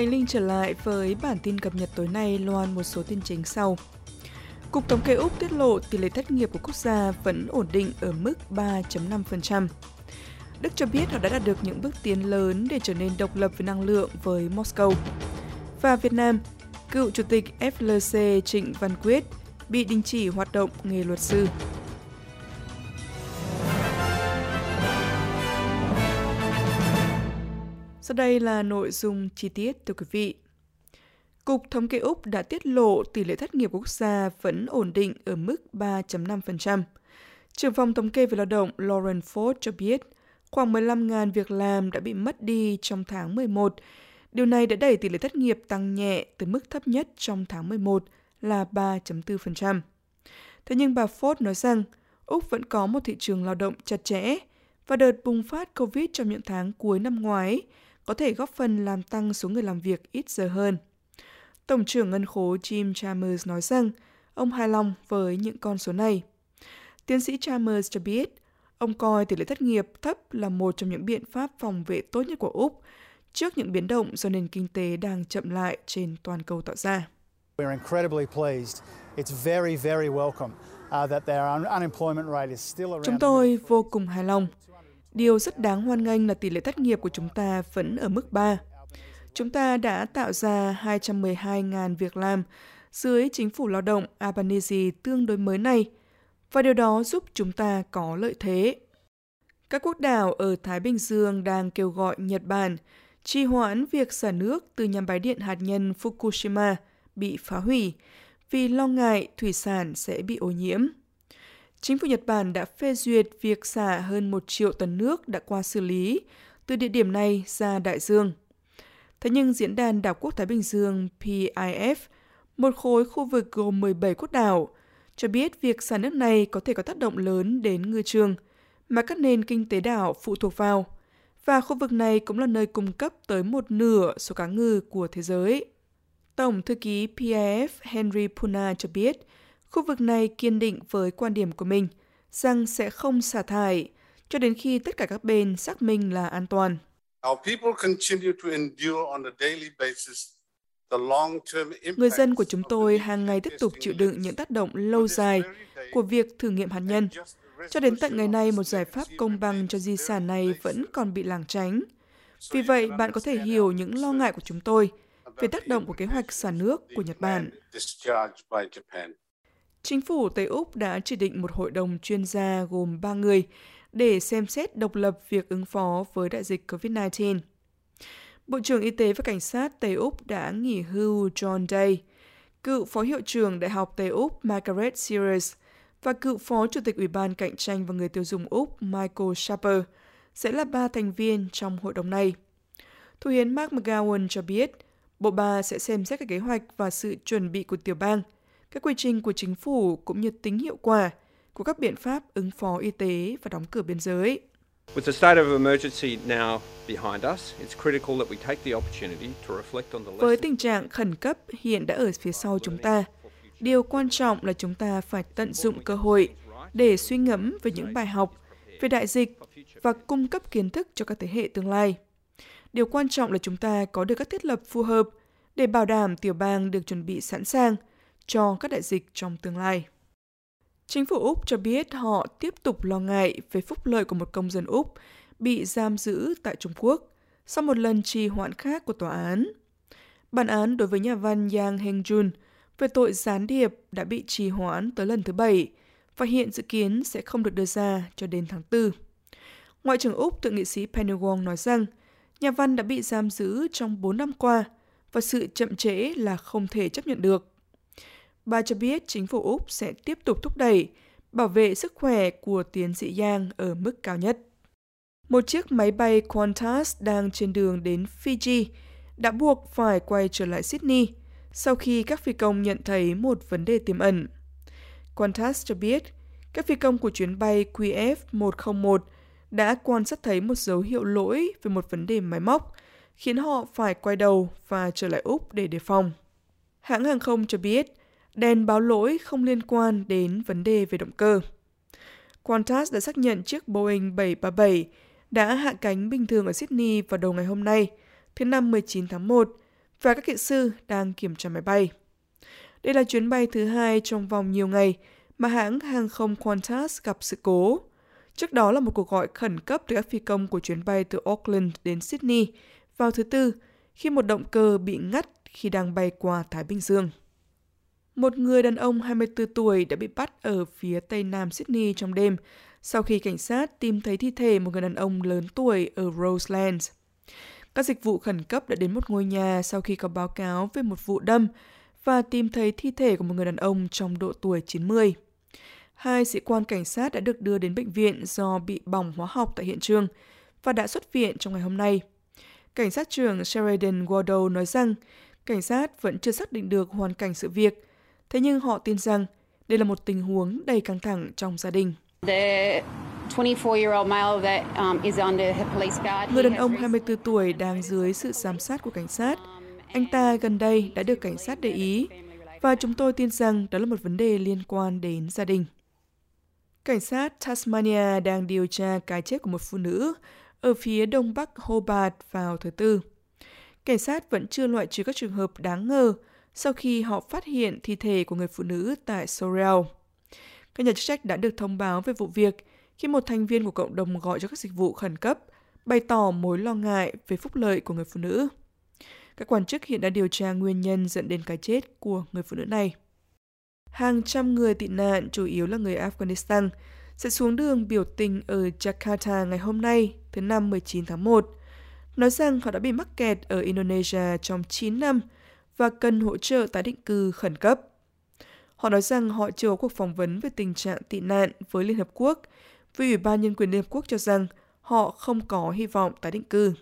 Khánh Linh trở lại với bản tin cập nhật tối nay loan một số tin chính sau. Cục Thống kê Úc tiết lộ tỷ lệ thất nghiệp của quốc gia vẫn ổn định ở mức 3.5%. Đức cho biết họ đã đạt được những bước tiến lớn để trở nên độc lập về năng lượng với Moscow. Và Việt Nam, cựu chủ tịch FLC Trịnh Văn Quyết bị đình chỉ hoạt động nghề luật sư. Sau đây là nội dung chi tiết, thưa quý vị. Cục Thống kê Úc đã tiết lộ tỷ lệ thất nghiệp quốc gia vẫn ổn định ở mức 3.5%. Trưởng phòng thống kê về lao động Lauren Ford cho biết, khoảng 15.000 việc làm đã bị mất đi trong tháng 11. Điều này đã đẩy tỷ lệ thất nghiệp tăng nhẹ từ mức thấp nhất trong tháng 11 là 3.4%. Thế nhưng bà Ford nói rằng, Úc vẫn có một thị trường lao động chặt chẽ và đợt bùng phát COVID trong những tháng cuối năm ngoái có thể góp phần làm tăng số người làm việc ít giờ hơn. Tổng trưởng ngân khố Jim Chalmers nói rằng ông hài lòng với những con số này. Tiến sĩ Chalmers cho biết, ông coi tỷ lệ thất nghiệp thấp là một trong những biện pháp phòng vệ tốt nhất của Úc trước những biến động do nền kinh tế đang chậm lại trên toàn cầu tạo ra. We're incredibly pleased. It's very, very welcome uh, that their unemployment rate is still around Chúng tôi vô cùng hài lòng. Điều rất đáng hoan nghênh là tỷ lệ thất nghiệp của chúng ta vẫn ở mức 3. Chúng ta đã tạo ra 212.000 việc làm dưới chính phủ lao động Albanese tương đối mới này, và điều đó giúp chúng ta có lợi thế. Các quốc đảo ở Thái Bình Dương đang kêu gọi Nhật Bản trì hoãn việc xả nước từ nhà máy điện hạt nhân Fukushima bị phá hủy vì lo ngại thủy sản sẽ bị ô nhiễm. Chính phủ Nhật Bản đã phê duyệt việc xả hơn 1 triệu tấn nước đã qua xử lý từ địa điểm này ra đại dương. Thế nhưng Diễn đàn Đảo quốc Thái Bình Dương PIF, một khối khu vực gồm 17 quốc đảo, cho biết việc xả nước này có thể có tác động lớn đến ngư trường mà các nền kinh tế đảo phụ thuộc vào, và khu vực này cũng là nơi cung cấp tới một nửa số cá ngừ của thế giới. Tổng thư ký PIF Henry Puna cho biết, khu vực này kiên định với quan điểm của mình rằng sẽ không xả thải cho đến khi tất cả các bên xác minh là an toàn. Người dân của chúng tôi hàng ngày tiếp tục chịu đựng những tác động lâu dài của việc thử nghiệm hạt nhân. Cho đến tận ngày nay, một giải pháp công bằng cho di sản này vẫn còn bị lảng tránh. Vì vậy, bạn có thể hiểu những lo ngại của chúng tôi về tác động của kế hoạch xả nước của Nhật Bản. Chính phủ Tây Úc đã chỉ định một hội đồng chuyên gia gồm 3 người để xem xét độc lập việc ứng phó với đại dịch COVID-19. Bộ trưởng Y tế và Cảnh sát Tây Úc đã nghỉ hưu John Day, cựu Phó Hiệu trưởng Đại học Tây Úc Margaret Sears và cựu Phó Chủ tịch Ủy ban Cạnh tranh và Người tiêu dùng Úc Michael Sharper sẽ là ba thành viên trong hội đồng này. Thủ hiến Mark McGowan cho biết, Bộ Ba sẽ xem xét các kế hoạch và sự chuẩn bị của tiểu bang, các quy trình của chính phủ cũng như tính hiệu quả của các biện pháp ứng phó y tế và đóng cửa biên giới. With the state of emergency now behind us, it's critical that we take the opportunity to reflect on the Với tình trạng khẩn cấp hiện đã ở phía sau chúng ta, điều quan trọng là chúng ta phải tận dụng cơ hội để suy ngẫm về những bài học về đại dịch và cung cấp kiến thức cho các thế hệ tương lai. Điều quan trọng là chúng ta có được các thiết lập phù hợp để bảo đảm tiểu bang được chuẩn bị sẵn sàng cho các đại dịch trong tương lai. Chính phủ Úc cho biết họ tiếp tục lo ngại về phúc lợi của một công dân Úc bị giam giữ tại Trung Quốc sau một lần trì hoãn khác của tòa án. Bản án đối với nhà văn Yang Hengjun về tội gián điệp đã bị trì hoãn tới lần thứ bảy và hiện dự kiến sẽ không được đưa ra cho đến tháng 4. Ngoại trưởng Úc thượng nghị sĩ Penny Wong nói rằng nhà văn đã bị giam giữ trong 4 năm qua và sự chậm trễ là không thể chấp nhận được. Bà cho biết chính phủ Úc sẽ tiếp tục thúc đẩy bảo vệ sức khỏe của tiến sĩ Yang ở mức cao nhất. Một chiếc máy bay Qantas đang trên đường đến Fiji đã buộc phải quay trở lại Sydney sau khi các phi công nhận thấy một vấn đề tiềm ẩn. Qantas cho biết, các phi công của chuyến bay QF101 đã quan sát thấy một dấu hiệu lỗi về một vấn đề máy móc, khiến họ phải quay đầu và trở lại Úc để đề phòng. Hãng hàng không cho biết, đèn báo lỗi không liên quan đến vấn đề về động cơ. Qantas đã xác nhận chiếc Boeing 737 đã hạ cánh bình thường ở Sydney vào đầu ngày hôm nay, thứ năm 19 tháng 1, và các kỹ sư đang kiểm tra máy bay. Đây là chuyến bay thứ hai trong vòng nhiều ngày mà hãng hàng không Qantas gặp sự cố. Trước đó là một cuộc gọi khẩn cấp từ các phi công của chuyến bay từ Auckland đến Sydney vào thứ Tư khi một động cơ bị ngắt khi đang bay qua Thái Bình Dương. Một người đàn ông 24 tuổi đã bị bắt ở phía tây nam Sydney trong đêm sau khi cảnh sát tìm thấy thi thể một người đàn ông lớn tuổi ở Roselands. Các dịch vụ khẩn cấp đã đến một ngôi nhà sau khi có báo cáo về một vụ đâm và tìm thấy thi thể của một người đàn ông trong độ tuổi 90. Hai sĩ quan cảnh sát đã được đưa đến bệnh viện do bị bỏng hóa học tại hiện trường và đã xuất viện trong ngày hôm nay. Cảnh sát trưởng Sheridan Wardle nói rằng cảnh sát vẫn chưa xác định được hoàn cảnh sự việc, thế nhưng họ tin rằng đây là một tình huống đầy căng thẳng trong gia đình. Um, người đàn ông 24 tuổi đang dưới sự giám sát của cảnh sát. Anh ta gần đây đã được cảnh sát để ý và chúng tôi tin rằng đó là một vấn đề liên quan đến gia đình. Cảnh sát Tasmania đang điều tra cái chết của một phụ nữ ở phía đông bắc Hobart vào thứ Tư. Cảnh sát vẫn chưa loại trừ các trường hợp đáng ngờ sau khi họ phát hiện thi thể của người phụ nữ tại Sorel. Các nhà chức trách đã được thông báo về vụ việc khi một thành viên của cộng đồng gọi cho các dịch vụ khẩn cấp, bày tỏ mối lo ngại về phúc lợi của người phụ nữ. Các quan chức hiện đã điều tra nguyên nhân dẫn đến cái chết của người phụ nữ này. Hàng trăm người tị nạn, chủ yếu là người Afghanistan, sẽ xuống đường biểu tình ở Jakarta ngày hôm nay, thứ năm 19 tháng 1, nói rằng họ đã bị mắc kẹt ở Indonesia trong 9 năm và cần hỗ trợ tái định cư khẩn cấp. Họ nói rằng họ chưa có cuộc phỏng vấn về tình trạng tị nạn với Liên Hợp Quốc vì Ủy ban Nhân quyền Liên Hợp Quốc cho rằng họ không có hy vọng tái định cư.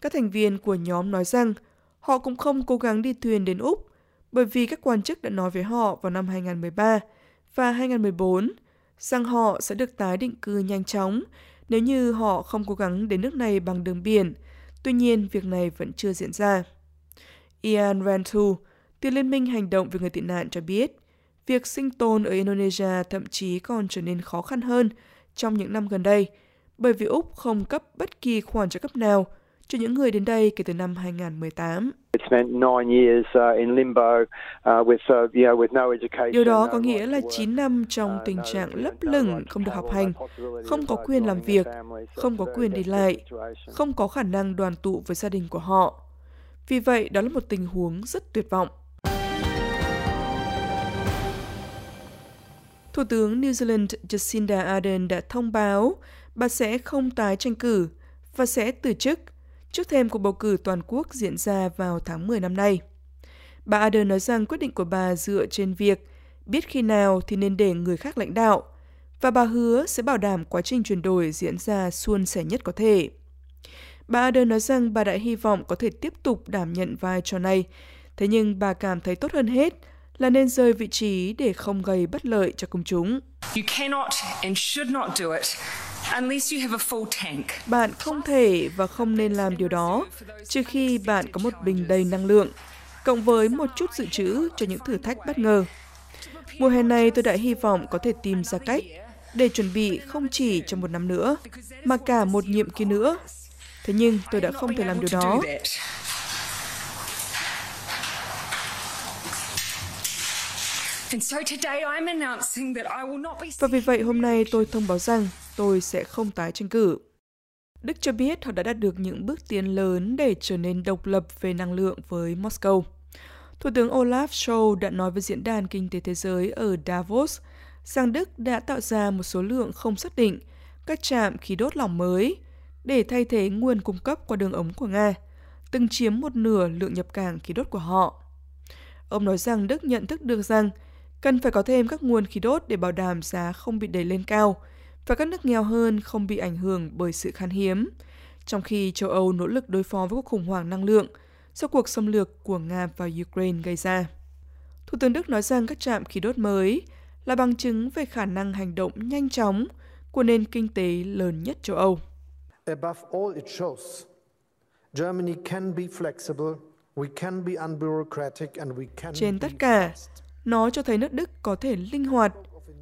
Các thành viên của nhóm nói rằng họ cũng không cố gắng đi thuyền đến Úc bởi vì các quan chức đã nói với họ vào năm 2013 và 2014 rằng họ sẽ được tái định cư nhanh chóng nếu như họ không cố gắng đến nước này bằng đường biển. Tuy nhiên, việc này vẫn chưa diễn ra. Ian Rantu, từ Liên minh Hành động về người tị nạn cho biết, việc sinh tồn ở Indonesia thậm chí còn trở nên khó khăn hơn trong những năm gần đây, bởi vì Úc không cấp bất kỳ khoản trợ cấp nào cho những người đến đây kể từ năm 2018. Điều đó có nghĩa là 9 năm trong uh, tình trạng lấp lửng, không được học hành, không có quyền làm việc, không có quyền đi lại, không có khả năng đoàn tụ với gia đình của họ. Vì vậy, đó là một tình huống rất tuyệt vọng. Thủ tướng New Zealand Jacinda Ardern đã thông báo bà sẽ không tái tranh cử và sẽ từ chức trước thêm cuộc bầu cử toàn quốc diễn ra vào tháng 10 năm nay. Bà Ardern nói rằng quyết định của bà dựa trên việc biết khi nào thì nên để người khác lãnh đạo và bà hứa sẽ bảo đảm quá trình chuyển đổi diễn ra suôn sẻ nhất có thể. Bà Ardern nói rằng bà đã hy vọng có thể tiếp tục đảm nhận vai trò này, thế nhưng bà cảm thấy tốt hơn hết là nên rời vị trí để không gây bất lợi cho công chúng. Bạn không thể và không nên làm điều đó trừ khi bạn có một bình đầy năng lượng, cộng với một chút dự trữ cho những thử thách bất ngờ. Mùa hè này tôi đã hy vọng có thể tìm ra cách để chuẩn bị không chỉ cho một năm nữa, mà cả một nhiệm kỳ nữa. Thế nhưng tôi đã không thể làm điều đó Và vì vậy hôm nay tôi thông báo rằng tôi sẽ không tái tranh cử. Đức cho biết họ đã đạt được những bước tiến lớn để trở nên độc lập về năng lượng với Moscow. Thủ tướng Olaf Scholz đã nói với Diễn đàn Kinh tế Thế giới ở Davos rằng Đức đã tạo ra một số lượng không xác định các trạm khí đốt lỏng mới để thay thế nguồn cung cấp qua đường ống của Nga, từng chiếm một nửa lượng nhập cảng khí đốt của họ. Ông nói rằng Đức nhận thức được rằng Cần phải có thêm các nguồn khí đốt để bảo đảm giá không bị đẩy lên cao và các nước nghèo hơn không bị ảnh hưởng bởi sự khan hiếm, trong khi châu Âu nỗ lực đối phó với cuộc khủng hoảng năng lượng do cuộc xâm lược của Nga và Ukraine gây ra. Thủ tướng Đức nói rằng các trạm khí đốt mới là bằng chứng về khả năng hành động nhanh chóng của nền kinh tế lớn nhất châu Âu. Above all, it shows Germany can be flexible, we can be unbureaucratic and we can Trên tất cả, nó cho thấy nước Đức có thể linh hoạt,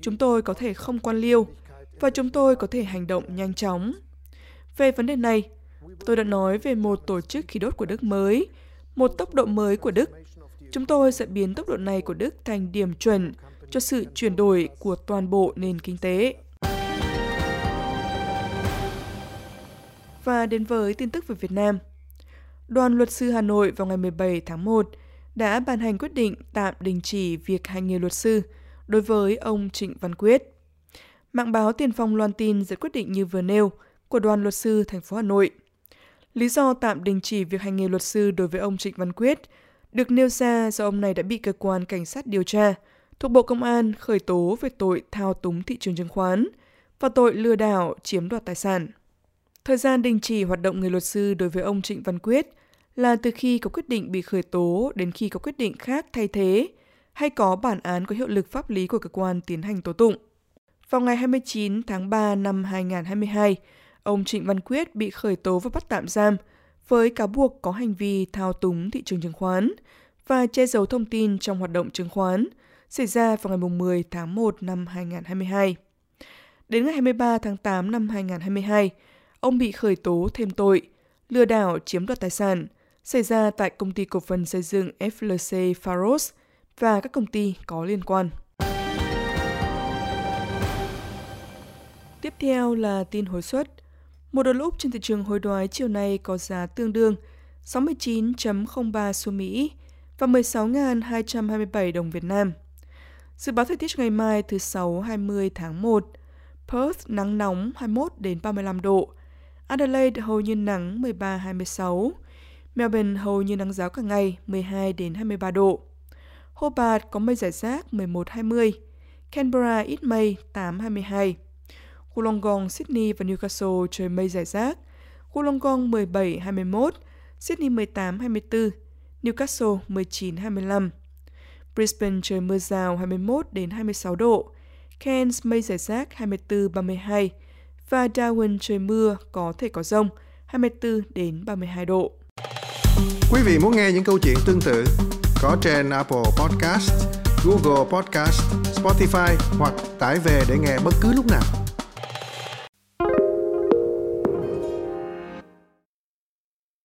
chúng tôi có thể không quan liêu và chúng tôi có thể hành động nhanh chóng. Về vấn đề này, tôi đã nói về một tổ chức khí đốt của Đức mới, một tốc độ mới của Đức. Chúng tôi sẽ biến tốc độ này của Đức thành điểm chuẩn cho sự chuyển đổi của toàn bộ nền kinh tế. Và đến với tin tức về Việt Nam. Đoàn luật sư Hà Nội vào ngày 17 tháng 1 đã ban hành quyết định tạm đình chỉ việc hành nghề luật sư đối với ông Trịnh Văn Quyết. Mạng báo Tiền Phong loan tin dẫn quyết định như vừa nêu của đoàn luật sư thành phố Hà Nội. Lý do tạm đình chỉ việc hành nghề luật sư đối với ông Trịnh Văn Quyết được nêu ra do ông này đã bị cơ quan cảnh sát điều tra thuộc Bộ Công an khởi tố về tội thao túng thị trường chứng khoán và tội lừa đảo chiếm đoạt tài sản. Thời gian đình chỉ hoạt động người luật sư đối với ông Trịnh Văn Quyết là từ khi có quyết định bị khởi tố đến khi có quyết định khác thay thế hay có bản án có hiệu lực pháp lý của cơ quan tiến hành tố tụng. Vào ngày 29 tháng 3 năm 2022, ông Trịnh Văn Quyết bị khởi tố và bắt tạm giam với cáo buộc có hành vi thao túng thị trường chứng khoán và che giấu thông tin trong hoạt động chứng khoán xảy ra vào ngày 10 tháng 1 năm 2022. Đến ngày 23 tháng 8 năm 2022, ông bị khởi tố thêm tội lừa đảo chiếm đoạt tài sản xảy ra tại công ty cổ phần xây dựng FLC Faros và các công ty có liên quan. Tiếp theo là tin hối suất. Một đợt lúc trên thị trường hối đoái chiều nay có giá tương đương 69.03 xu Mỹ và 16.227 đồng Việt Nam. Dự báo thời tiết cho ngày mai thứ Sáu 20 tháng 1, Perth nắng nóng 21 đến 35 độ, Adelaide hầu như nắng 13-26, Melbourne hầu như nắng giáo cả ngày 12 đến 23 độ. Hobart có mây rải rác 11-20, Canberra ít mây 8-22. Wollongong, Sydney và Newcastle trời mây rải rác, Wollongong 17-21, Sydney 18-24, Newcastle 19-25. Brisbane trời mưa rào 21 đến 26 độ, Cairns mây rải rác 24-32 và Darwin trời mưa có thể có rông 24 đến 32 độ. Quý vị muốn nghe những câu chuyện tương tự có trên Apple Podcast, Google Podcast, Spotify hoặc tải về để nghe bất cứ lúc nào.